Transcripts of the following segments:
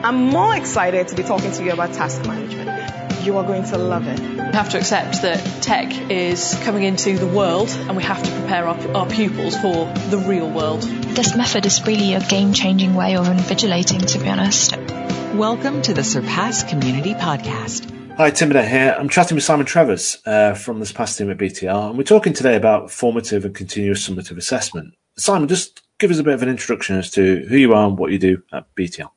I'm more excited to be talking to you about task management. You are going to love it. We have to accept that tech is coming into the world and we have to prepare our, our pupils for the real world. This method is really a game changing way of invigilating, to be honest. Welcome to the Surpass Community Podcast. Hi, Tim Burnett here. I'm chatting with Simon Trevors uh, from the Surpass team at BTL, and we're talking today about formative and continuous summative assessment. Simon, just give us a bit of an introduction as to who you are and what you do at BTL.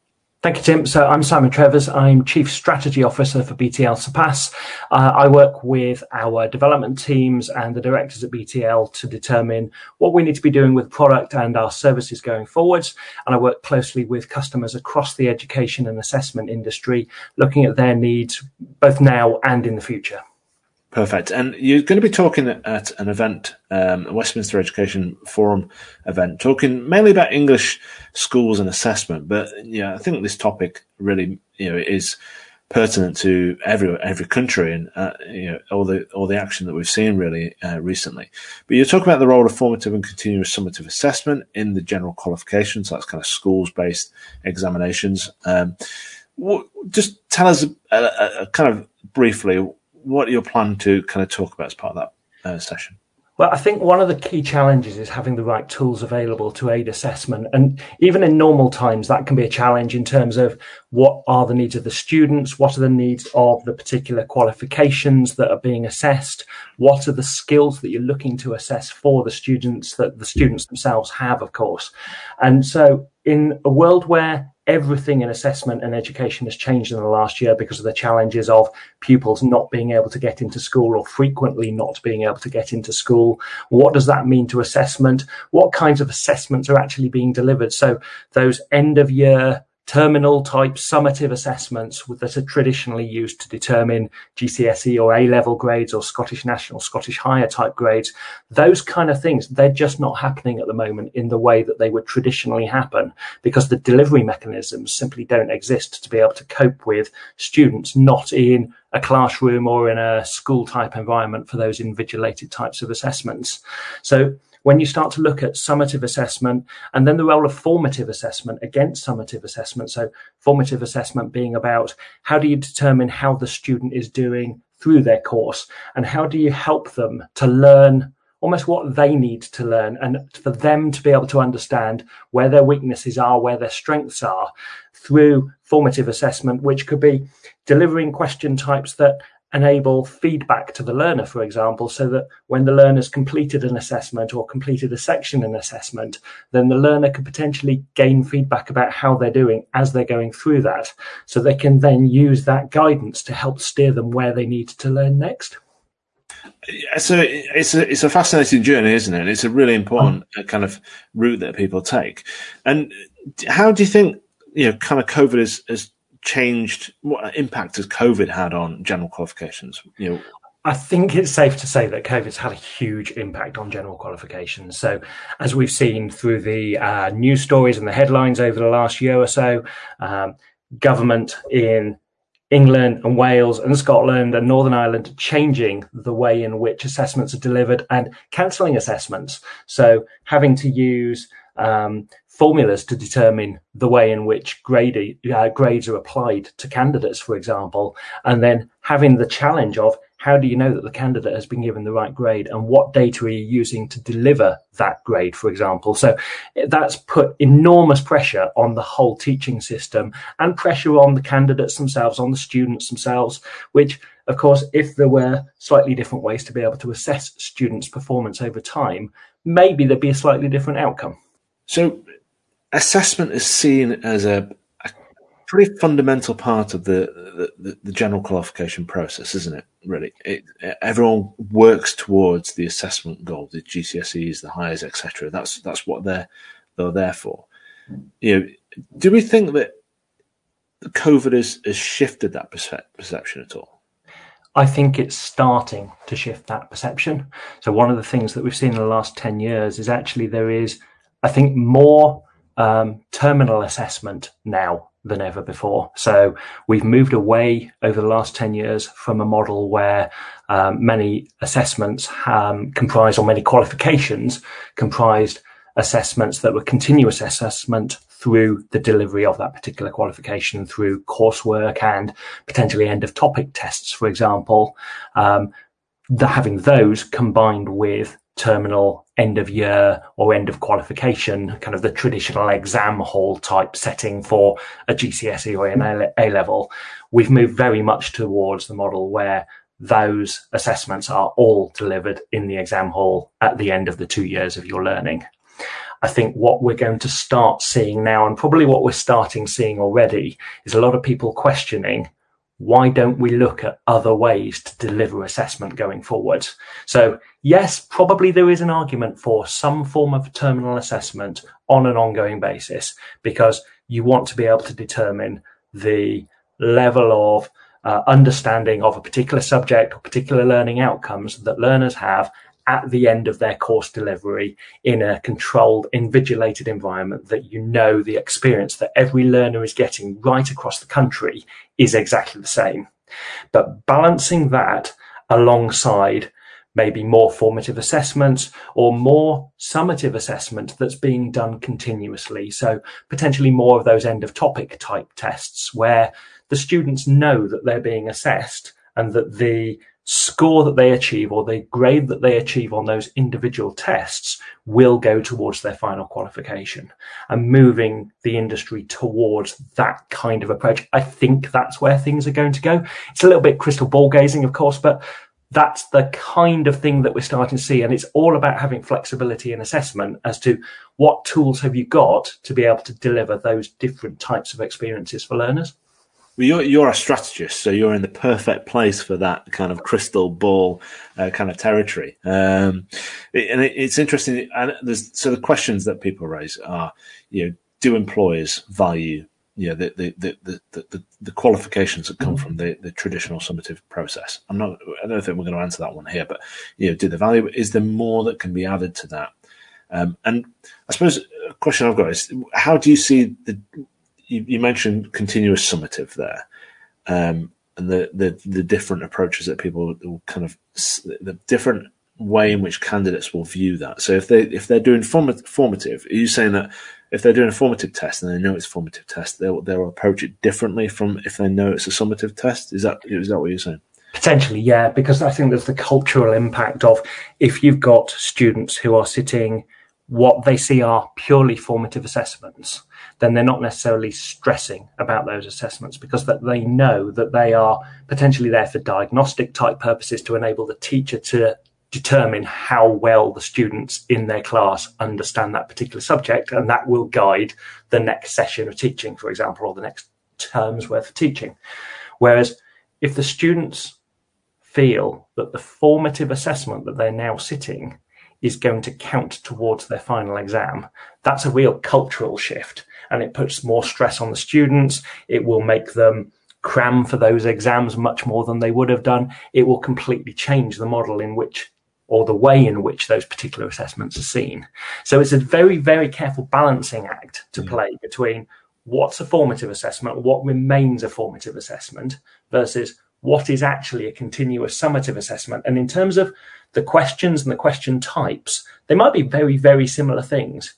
Thank you, Tim. So I'm Simon Trevors. I'm Chief Strategy Officer for BTL Surpass. Uh, I work with our development teams and the directors at BTL to determine what we need to be doing with product and our services going forwards. And I work closely with customers across the education and assessment industry, looking at their needs both now and in the future. Perfect. And you're going to be talking at an event, um, a Westminster Education Forum event, talking mainly about English schools and assessment. But yeah, I think this topic really, you know, is pertinent to every every country and uh, you know all the all the action that we've seen really uh, recently. But you're talking about the role of formative and continuous summative assessment in the general qualifications. So that's kind of schools based examinations. Um, what, just tell us a, a, a kind of briefly what you're planning to kind of talk about as part of that uh, session? Well, I think one of the key challenges is having the right tools available to aid assessment. And even in normal times, that can be a challenge in terms of what are the needs of the students? What are the needs of the particular qualifications that are being assessed? What are the skills that you're looking to assess for the students that the students themselves have, of course? And so in a world where everything in assessment and education has changed in the last year because of the challenges of pupils not being able to get into school or frequently not being able to get into school. What does that mean to assessment? What kinds of assessments are actually being delivered? So those end of year terminal type summative assessments that are traditionally used to determine GCSE or A level grades or Scottish National, Scottish Higher type grades, those kind of things, they're just not happening at the moment in the way that they would traditionally happen because the delivery mechanisms simply don't exist to be able to cope with students not in a classroom or in a school type environment for those invigilated types of assessments. So when you start to look at summative assessment and then the role of formative assessment against summative assessment. So formative assessment being about how do you determine how the student is doing through their course and how do you help them to learn almost what they need to learn and for them to be able to understand where their weaknesses are, where their strengths are through formative assessment, which could be delivering question types that enable feedback to the learner, for example, so that when the learner's completed an assessment or completed a section in assessment, then the learner could potentially gain feedback about how they're doing as they're going through that. So they can then use that guidance to help steer them where they need to learn next. So it's a it's a fascinating journey, isn't it? It's a really important oh. kind of route that people take. And how do you think you know kind of COVID has, has changed? What impact has COVID had on general qualifications? You know, I think it's safe to say that COVID's had a huge impact on general qualifications. So, as we've seen through the uh, news stories and the headlines over the last year or so, um, government in England and Wales and Scotland and Northern Ireland changing the way in which assessments are delivered and cancelling assessments. So, having to use um, formulas to determine the way in which grade, uh, grades are applied to candidates, for example, and then having the challenge of how do you know that the candidate has been given the right grade and what data are you using to deliver that grade, for example? So that's put enormous pressure on the whole teaching system and pressure on the candidates themselves, on the students themselves, which of course, if there were slightly different ways to be able to assess students' performance over time, maybe there'd be a slightly different outcome. So assessment is seen as a, a pretty fundamental part of the, the, the, general qualification process, isn't it? Really, it, everyone works towards the assessment goal, the GCSEs, the Highers, etc. That's that's what they're they're there for. You know, do we think that COVID has, has shifted that perce- perception at all? I think it's starting to shift that perception. So one of the things that we've seen in the last 10 years is actually there is, I think, more um, terminal assessment now than ever before. So we've moved away over the last 10 years from a model where um, many assessments um, comprised or many qualifications comprised assessments that were continuous assessment through the delivery of that particular qualification through coursework and potentially end of topic tests, for example. Um, the, having those combined with terminal end of year or end of qualification, kind of the traditional exam hall type setting for a GCSE or an A level, we've moved very much towards the model where those assessments are all delivered in the exam hall at the end of the two years of your learning. I think what we're going to start seeing now, and probably what we're starting seeing already, is a lot of people questioning why don't we look at other ways to deliver assessment going forward? So, yes, probably there is an argument for some form of terminal assessment on an ongoing basis because you want to be able to determine the level of uh, understanding of a particular subject or particular learning outcomes that learners have at the end of their course delivery in a controlled, invigilated environment that you know the experience that every learner is getting right across the country is exactly the same. But balancing that alongside maybe more formative assessments or more summative assessment that's being done continuously. So potentially more of those end of topic type tests where the students know that they're being assessed and that the score that they achieve or the grade that they achieve on those individual tests will go towards their final qualification and moving the industry towards that kind of approach. I think that's where things are going to go. It's a little bit crystal ball gazing, of course, but that's the kind of thing that we're starting to see. And it's all about having flexibility in assessment as to what tools have you got to be able to deliver those different types of experiences for learners. Well, you're you're a strategist, so you're in the perfect place for that kind of crystal ball uh, kind of territory. Um, and it, it's interesting. And there's so the questions that people raise are, you know, do employers value know, the, the, the, the, the, the qualifications that come from the, the traditional summative process. I'm not, I don't think we're going to answer that one here, but, you know, do the value, is there more that can be added to that? Um, and I suppose a question I've got is, how do you see the, you, you mentioned continuous summative there, um, and the, the, the different approaches that people will kind of the different way in which candidates will view that. So if they if they're doing formative, are you saying that if they're doing a formative test and they know it's a formative test, they'll they'll approach it differently from if they know it's a summative test? Is that is that what you're saying? Potentially, yeah, because I think there's the cultural impact of if you've got students who are sitting what they see are purely formative assessments, then they're not necessarily stressing about those assessments because that they know that they are potentially there for diagnostic type purposes to enable the teacher to determine how well the students in their class understand that particular subject and that will guide the next session of teaching for example or the next term's worth of teaching whereas if the students feel that the formative assessment that they're now sitting is going to count towards their final exam. That's a real cultural shift and it puts more stress on the students. It will make them cram for those exams much more than they would have done. It will completely change the model in which or the way in which those particular assessments are seen. So it's a very, very careful balancing act to mm. play between what's a formative assessment, what remains a formative assessment versus what is actually a continuous summative assessment. And in terms of the questions and the question types, they might be very, very similar things.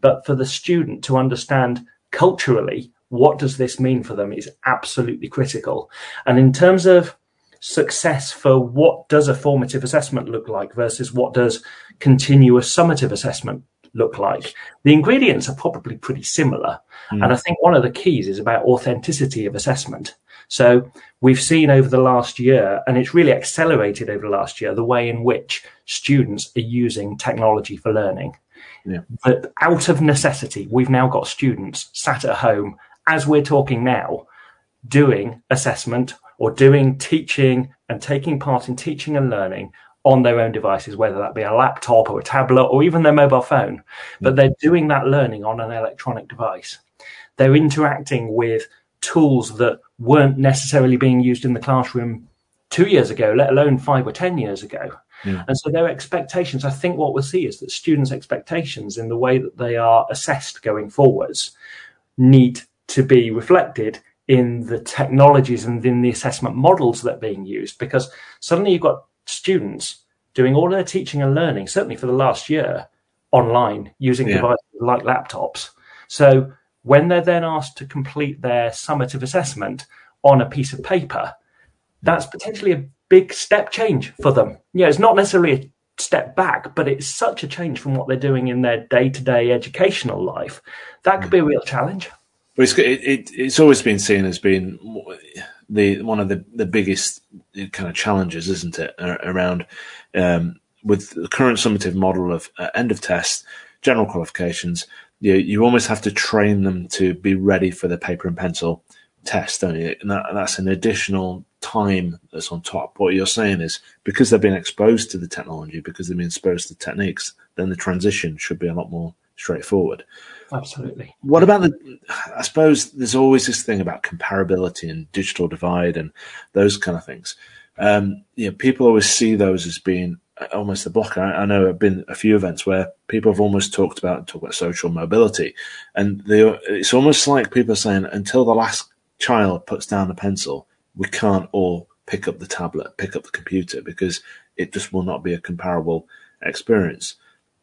But for the student to understand culturally, what does this mean for them is absolutely critical. And in terms of success for what does a formative assessment look like versus what does continuous summative assessment look like, the ingredients are probably pretty similar. Mm. And I think one of the keys is about authenticity of assessment. So we've seen over the last year, and it's really accelerated over the last year, the way in which students are using technology for learning. Yeah. But out of necessity, we've now got students sat at home as we're talking now, doing assessment or doing teaching and taking part in teaching and learning on their own devices, whether that be a laptop or a tablet or even their mobile phone. But they're doing that learning on an electronic device. They're interacting with tools that weren't necessarily being used in the classroom two years ago, let alone five or 10 years ago. And so their expectations, I think what we'll see is that students' expectations in the way that they are assessed going forwards need to be reflected in the technologies and in the assessment models that are being used because suddenly you've got students doing all their teaching and learning, certainly for the last year, online using yeah. devices like laptops. So when they're then asked to complete their summative assessment on a piece of paper, that's potentially a big step change for them. Yeah, it's not necessarily a step back, but it's such a change from what they're doing in their day to day educational life. That could be a real challenge. Well, it's, it, it, it's always been seen as being the one of the, the biggest kind of challenges, isn't it, around um, with the current summative model of uh, end of test, general qualifications. You, you almost have to train them to be ready for the paper and pencil test, don't you? And that, that's an additional time that's on top. What you're saying is because they've been exposed to the technology, because they've been exposed to techniques, then the transition should be a lot more straightforward. Absolutely. What about the? I suppose there's always this thing about comparability and digital divide and those kind of things. Um, you know, people always see those as being almost a blocker. I, I know there have been a few events where people have almost talked about talk about social mobility, and they, it's almost like people are saying until the last child puts down the pencil, we can't all pick up the tablet, pick up the computer because it just will not be a comparable experience.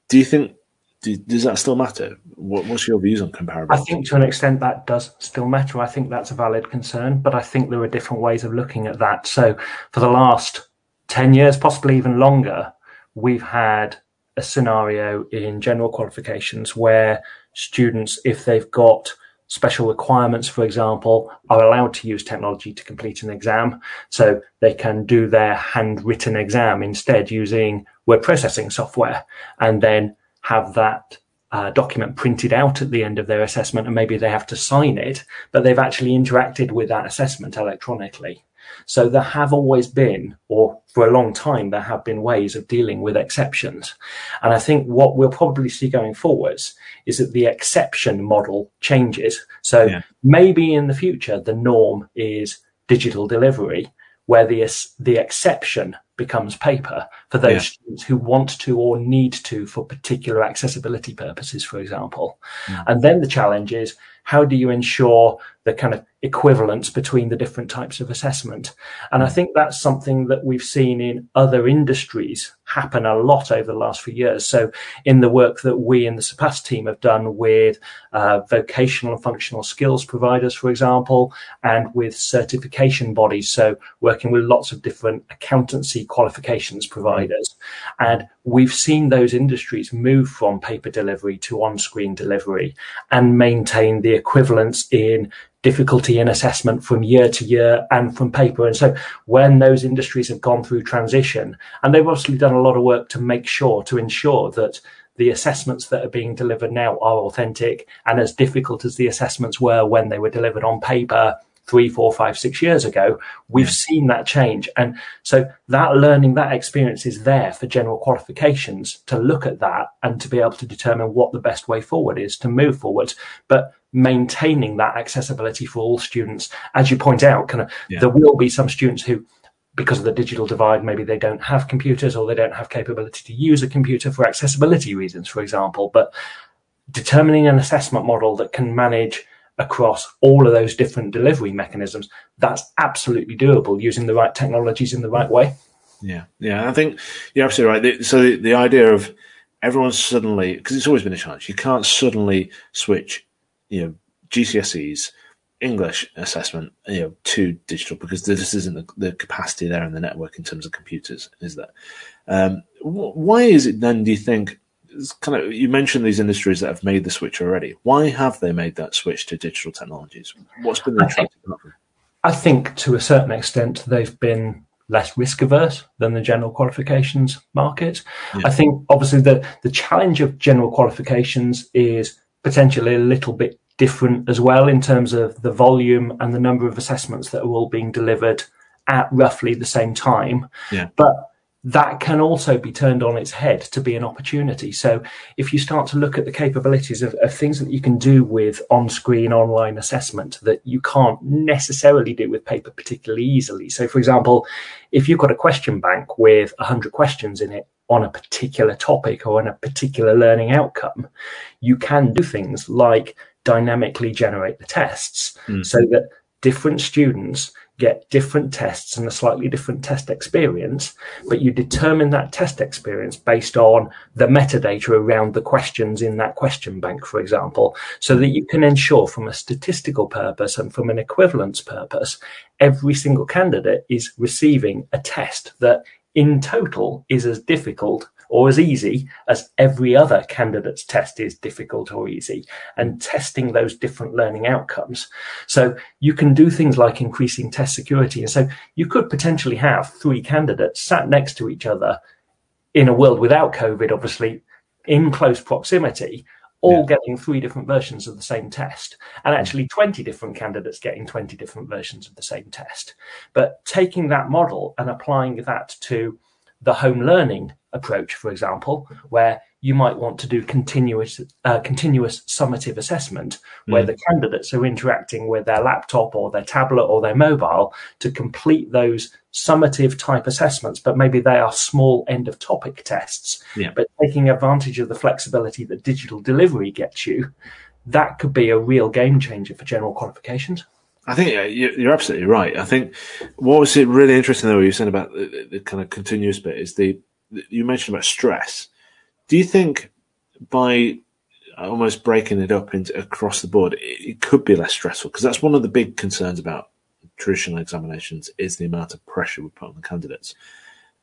Do you think do, does that still matter? What, what's your views on comparability? I think to an extent that does still matter. I think that's a valid concern, but I think there are different ways of looking at that. So for the last 10 years, possibly even longer, we've had a scenario in general qualifications where students, if they've got special requirements, for example, are allowed to use technology to complete an exam. So they can do their handwritten exam instead using word processing software and then have that uh, document printed out at the end of their assessment and maybe they have to sign it, but they've actually interacted with that assessment electronically. So there have always been, or for a long time, there have been ways of dealing with exceptions. And I think what we'll probably see going forwards is that the exception model changes. So yeah. maybe in the future, the norm is digital delivery, where the, the exception becomes paper for those yeah. students who want to or need to for particular accessibility purposes, for example. Mm. And then the challenge is how do you ensure the kind of equivalence between the different types of assessment? And I think that's something that we've seen in other industries happen a lot over the last few years. So in the work that we in the Surpass team have done with uh, vocational and functional skills providers, for example, and with certification bodies. So working with lots of different accountancy qualifications providers. And we've seen those industries move from paper delivery to on-screen delivery and maintain the equivalence in difficulty in assessment from year to year and from paper. And so when those industries have gone through transition, and they've obviously done a lot of work to make sure, to ensure that the assessments that are being delivered now are authentic and as difficult as the assessments were when they were delivered on paper three, four, five, six years ago, we've yeah. seen that change. And so that learning, that experience is there for general qualifications to look at that and to be able to determine what the best way forward is to move forward. But maintaining that accessibility for all students, as you point out, kind of yeah. there will be some students who because of the digital divide, maybe they don't have computers or they don't have capability to use a computer for accessibility reasons, for example. But determining an assessment model that can manage across all of those different delivery mechanisms, that's absolutely doable using the right technologies in the right way. Yeah, yeah, I think you're absolutely right. So the, the idea of everyone suddenly, because it's always been a challenge, you can't suddenly switch, you know, GCSEs, English assessment, you know, to digital because there just isn't the, the capacity there in the network in terms of computers, is there? Um, why is it then? Do you think it's kind of you mentioned these industries that have made the switch already. Why have they made that switch to digital technologies? What's been the attractive I think to a certain extent they've been less risk averse than the general qualifications market. Yeah. I think obviously the the challenge of general qualifications is potentially a little bit different as well in terms of the volume and the number of assessments that are all being delivered at roughly the same time. Yeah. But that can also be turned on its head to be an opportunity. So if you start to look at the capabilities of, of, things that you can do with on-screen online assessment that you can't necessarily do with paper particularly easily. So for example, if you've got a question bank with 100 questions in it on a particular topic or on a particular learning outcome, you can do things like dynamically generate the tests mm. so that different students get different tests and a slightly different test experience, but you determine that test experience based on the metadata around the questions in that question bank, for example, so that you can ensure from a statistical purpose and from an equivalence purpose, every single candidate is receiving a test that in total is as difficult or as easy as every other candidate's test is difficult or easy and testing those different learning outcomes. So you can do things like increasing test security. And so you could potentially have three candidates sat next to each other in a world without COVID, obviously in close proximity, all yeah. getting three different versions of the same test and mm. actually 20 different candidates getting 20 different versions of the same test. But taking that model and applying that to the home learning approach, for example, where you might want to do continuous uh, continuous summative assessment, where mm. the candidates are interacting with their laptop or their tablet or their mobile to complete those summative type assessments, but maybe they are small end of topic tests. Yeah. But taking advantage of the flexibility that digital delivery gets you, that could be a real game changer for general qualifications. I think you're absolutely right. I think what was it really interesting though, you said about the, the kind of continuous bit is the you mentioned about stress. Do you think by almost breaking it up into across the board, it, it could be less stressful? Because that's one of the big concerns about traditional examinations is the amount of pressure we put on the candidates.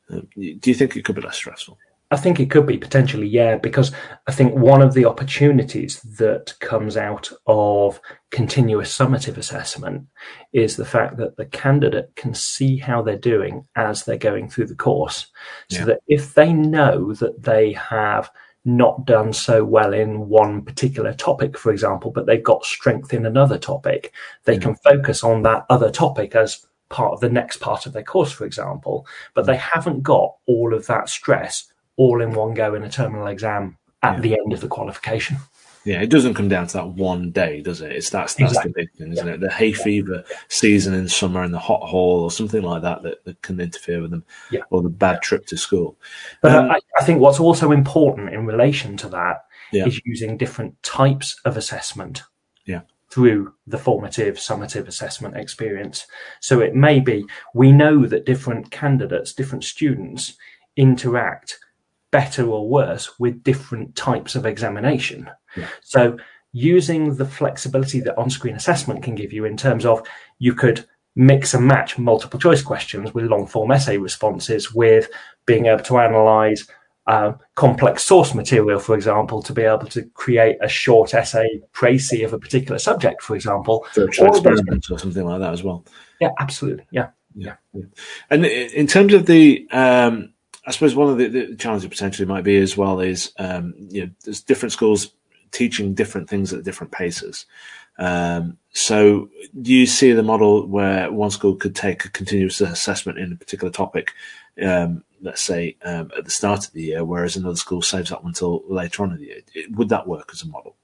Um, do you think it could be less stressful? I think it could be potentially, yeah, because I think one of the opportunities that comes out of continuous summative assessment is the fact that the candidate can see how they're doing as they're going through the course. So yeah. that if they know that they have not done so well in one particular topic, for example, but they've got strength in another topic, they can focus on that other topic as part of the next part of their course, for example, but they haven't got all of that stress all in one go in a terminal exam at yeah. the end of the qualification. Yeah, it doesn't come down to that one day, does it? It's that's that's exactly. the big thing, isn't yeah. it? The hay fever yeah. season in summer and the hot hall or something like that that, that can interfere with them, yeah. or the bad trip to school. But um, I, I, think what's also important in relation to that is using different types of assessment. Yeah. Through the formative, summative assessment experience. So it may be we know that different candidates, different students interact better or worse with different types of examination. Yeah. So using the flexibility that on-screen assessment can give you in terms of you could mix and match multiple choice questions with long form essay responses with being able to analyze uh, complex source material, for example, to be able to create a short essay précis of a particular subject, for example. Virtual experiments or something like that as well. Yeah, absolutely. Yeah. Yeah. yeah. And in terms of the um, I suppose one of the, the, challenges potentially might be as well is um, you know there's different schools teaching different things at different paces. Um, so do you see the model where one school could take a continuous assessment in a particular topic, um, let's say um, at the start of the year, whereas another school saves that until later on in the year? Would that work as a model?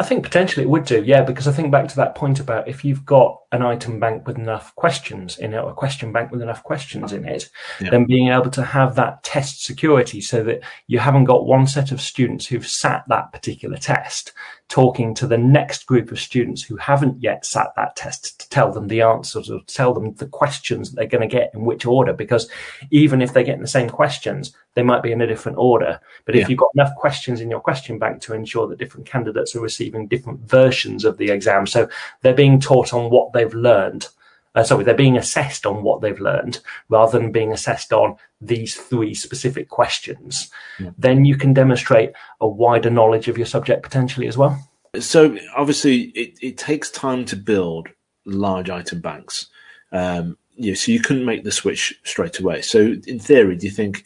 I think potentially it would do, yeah, because I think back to that point about if you've got an item bank with enough questions in it, or a question bank with enough questions in it, yeah. then being able to have that test security so that you haven't got one set of students who've sat that particular test talking to the next group of students who haven't yet sat that test to tell them the answers or tell them the questions that they're going to get in which order. Because even if they're getting the same questions, they might be in a different order. But if you've got enough questions in your question bank to ensure that different candidates are receiving different versions of the exam, so they're being taught on what they've learned. Uh, sorry, they're being assessed on what they've learned rather than being assessed on these three specific questions. Yeah. Then you can demonstrate a wider knowledge of your subject potentially as well. So obviously, it, it takes time to build large item banks. Um, yeah, so you couldn't make the switch straight away. So in theory, do you think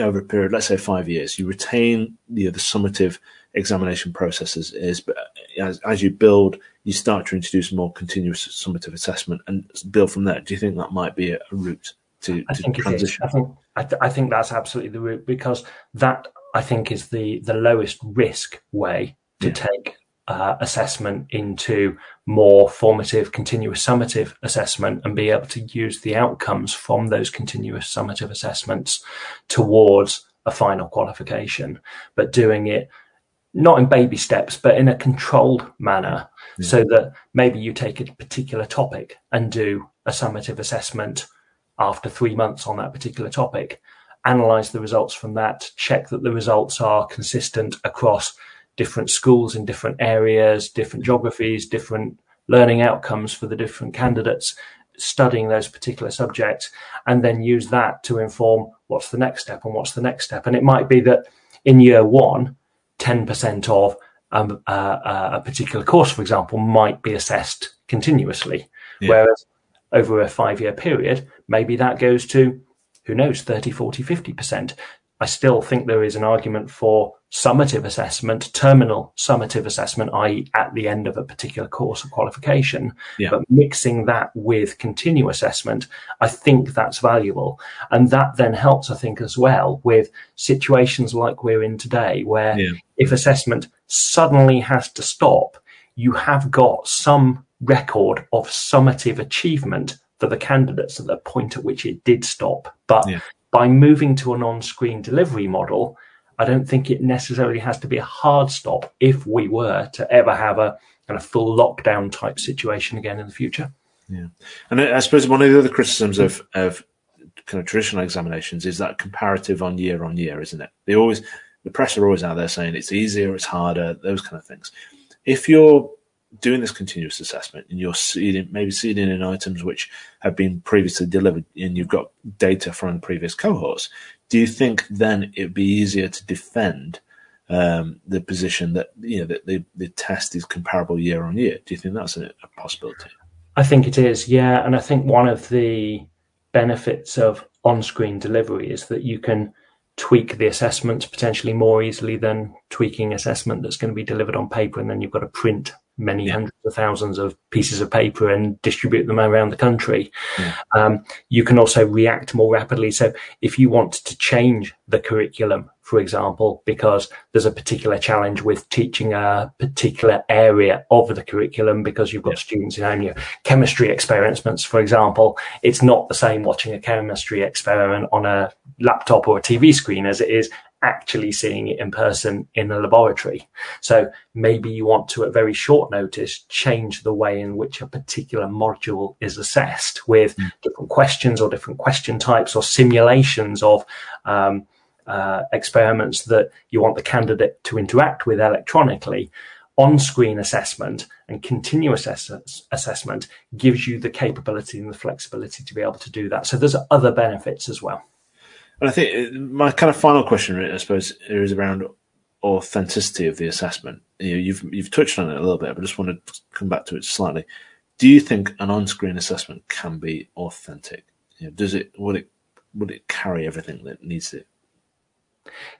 over a period, let's say five years, you retain you know, the summative examination processes is, but as, as you build, you start to introduce more continuous summative assessment and build from there. Do you think that might be a, route to, I to think transition? I think, I, th- I think that's absolutely the route because that I think is the, the lowest risk way to yeah. take uh, assessment into more formative, continuous summative assessment and be able to use the outcomes from those continuous summative assessments towards a final qualification, but doing it not in baby steps, but in a controlled manner, yeah. so that maybe you take a particular topic and do a summative assessment after three months on that particular topic, analyze the results from that, check that the results are consistent across different schools in different areas, different geographies, different learning outcomes for the different candidates studying those particular subjects, and then use that to inform what's the next step and what's the next step. And it might be that in year one, 10% of um, uh, uh, a particular course, for example, might be assessed continuously. Yeah. Whereas over a five year period, maybe that goes to, who knows, 30, 40, 50%. I still think there is an argument for summative assessment, terminal summative assessment, i.e., at the end of a particular course of qualification. Yeah. But mixing that with continuous assessment, I think that's valuable. And that then helps, I think, as well with situations like we're in today, where yeah. if assessment suddenly has to stop, you have got some record of summative achievement for the candidates at the point at which it did stop. But yeah by moving to an on-screen delivery model, I don't think it necessarily has to be a hard stop if we were to ever have a kind of full lockdown type situation again in the future. Yeah, and I suppose one of the other criticisms of of kind of traditional examinations is that comparative on year on year, isn't it? They always the press are always out there saying it's easier, it's harder, those kind of things. If you're doing this continuous assessment and you're seeding, maybe seeding in items which have been previously delivered and you've got data from previous cohorts, do you think then it'd be easier to defend um, the position that you know that the, the test is comparable year on year? Do you think that's a, a possibility? I think it is, yeah, and I think one of the benefits of on-screen delivery is that you can tweak the assessment potentially more easily than tweaking assessment that's going to be delivered on paper and then you've got to print many yeah. hundreds of thousands of pieces of paper and distribute them around the country. Yeah. Um, you can also react more rapidly. So if you want to change the curriculum, for example, because there's a particular challenge with teaching a particular area of the curriculum because you've got yeah. students in your chemistry experiments, for example, it's not the same watching a chemistry experiment on a laptop or a TV screen as it is actually seeing it in person in a laboratory. So maybe you want to, at very short notice, change the way in which a particular module is assessed with mm. different questions or different question types or simulations of um, uh, experiments that you want the candidate to interact with electronically. On-screen assessment and continuous ass- assessment gives you the capability and the flexibility to be able to do that. So there's other benefits as well. And I think uh, my kind of final question, I suppose, is around authenticity of the assessment. You know, you've you've touched on it a little bit, but I just want to come back to it slightly. Do you think an on-screen assessment can be authentic? You know, does it would it would it carry everything that needs it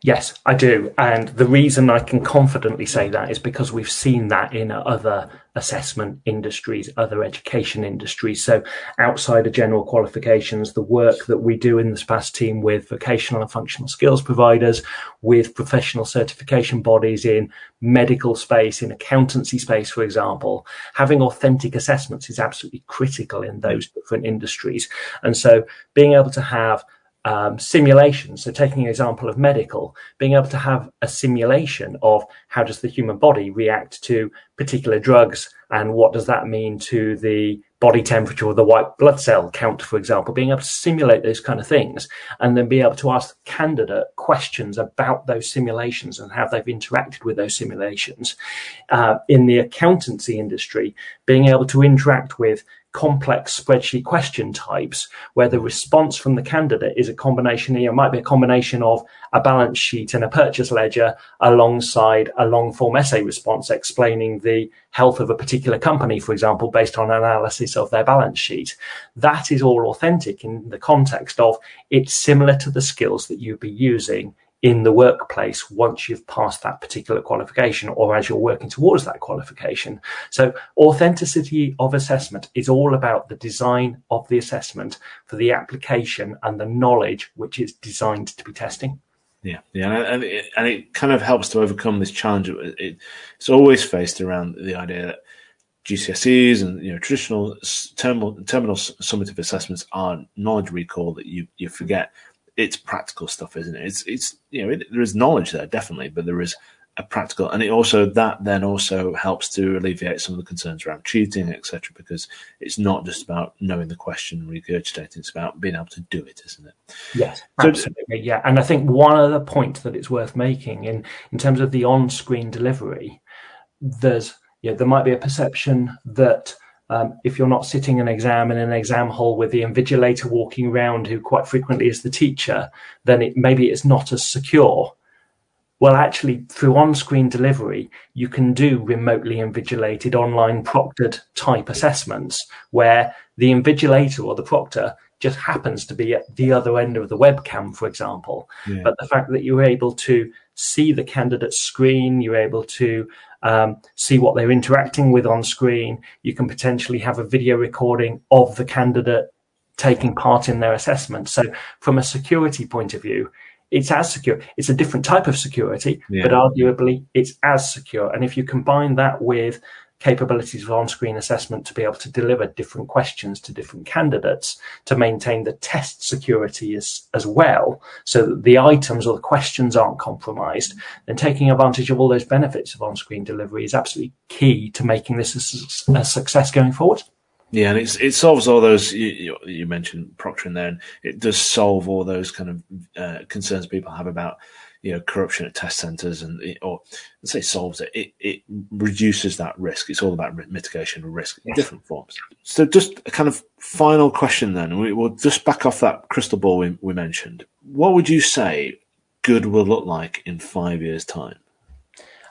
Yes, I do. And the reason I can confidently say that is because we've seen that in other assessment industries, other education industries. So outside of general qualifications, the work that we do in the Surpass team with vocational and functional skills providers, with professional certification bodies in medical space, in accountancy space, for example, having authentic assessments is absolutely critical in those different industries. And so being able to have um, simulations. So, taking an example of medical, being able to have a simulation of how does the human body react to particular drugs, and what does that mean to the body temperature or the white blood cell count, for example. Being able to simulate those kind of things, and then be able to ask the candidate questions about those simulations and how they've interacted with those simulations. Uh, in the accountancy industry, being able to interact with complex spreadsheet question types where the response from the candidate is a combination it might be a combination of a balance sheet and a purchase ledger alongside a long form essay response explaining the health of a particular company for example based on analysis of their balance sheet. That is all authentic in the context of it's similar to the skills that you'd be using in the workplace once you've passed that particular qualification or as you're working towards that qualification. So authenticity of assessment is all about the design of the assessment for the application and the knowledge which is designed to be testing. Yeah, yeah, and it, and it kind of helps to overcome this challenge. It, it's always faced around the idea that GCSEs and you know traditional terminal, terminal summative assessments are knowledge recall that you you forget it's practical stuff, isn't it? It's it's you know it, there is knowledge there definitely, but there is a practical, and it also that then also helps to alleviate some of the concerns around cheating, etc. Because it's not just about knowing the question and regurgitating; it's about being able to do it, isn't it? Yes, absolutely. Yeah, and I think one other point that it's worth making in in terms of the on-screen delivery, there's yeah, there might be a perception that um, if you're not sitting an exam in an exam hall with the invigilator walking around, who quite frequently is the teacher, then it maybe it's not as secure. Well, actually, through on-screen delivery, you can do remotely invigilated, online proctored type assessments where the invigilator or the proctor just happens to be at the other end of the webcam, for example. Yeah. But the fact that you're able to see the candidate's screen, you're able to um, see what they're interacting with on screen. You can potentially have a video recording of the candidate taking part in their assessment. So, from a security point of view, it's as secure. It's a different type of security, yeah. but arguably it's as secure. And if you combine that with capabilities of on-screen assessment to be able to deliver different questions to different candidates to maintain the test security as, as well so that the items or the questions aren't compromised. Then taking advantage of all those benefits of on-screen delivery is absolutely key to making this a, a success going forward. Yeah, and it's, it solves all those you, you, mentioned proctoring there, and it does solve all those kind of uh, concerns people have about you know corruption at test centers and it, or let's say solves it. it it reduces that risk. It's all about mitigation of risk in different forms. So just a kind of final question then. We, will just back off that crystal ball we, we mentioned. What would you say good will look like in five years time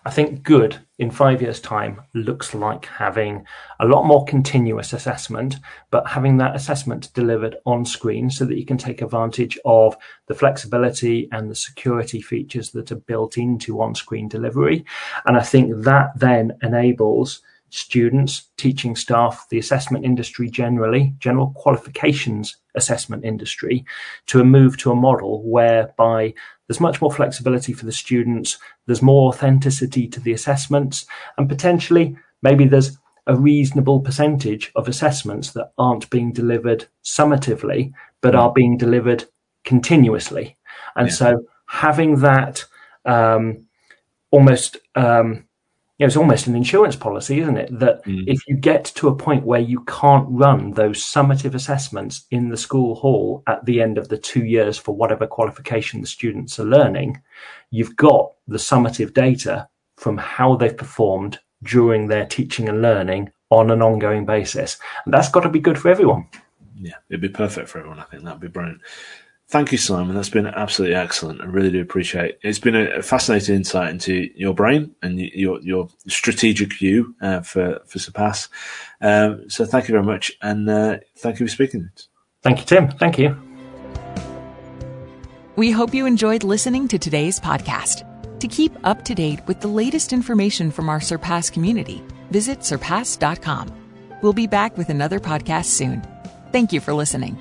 I think good in five years' time looks like having a lot more continuous assessment, but having that assessment delivered on screen so that you can take advantage of the flexibility and the security features that are built into on screen delivery. And I think that then enables students, teaching staff, the assessment industry generally, general qualifications assessment industry, to a move to a model whereby there's much more flexibility for the students. There's more authenticity to the assessments, and potentially maybe there's a reasonable percentage of assessments that aren't being delivered summatively, but are being delivered continuously. And yeah. so having that um, almost um, you know, it's almost an insurance policy, isn't it? That mm. if you get to a point where you can't run those summative assessments in the school hall at the end of the two years for whatever qualification the students are learning, you've got the summative data from how they've performed during their teaching and learning on an ongoing basis. And that's got to be good for everyone. Yeah, it'd be perfect for everyone. I think that'd be brilliant. Thank you, Simon. That's been absolutely excellent. I really do appreciate it. It's been a fascinating insight into your brain and your your strategic view uh, for for Surpass. Um, so thank you very much, and uh, thank you for speaking. Thank you, Tim. Thank you. We hope you enjoyed listening to today's podcast. To keep up to date with the latest information from our Surpass community, visit surpass.com. We'll be back with another podcast soon. Thank you for listening.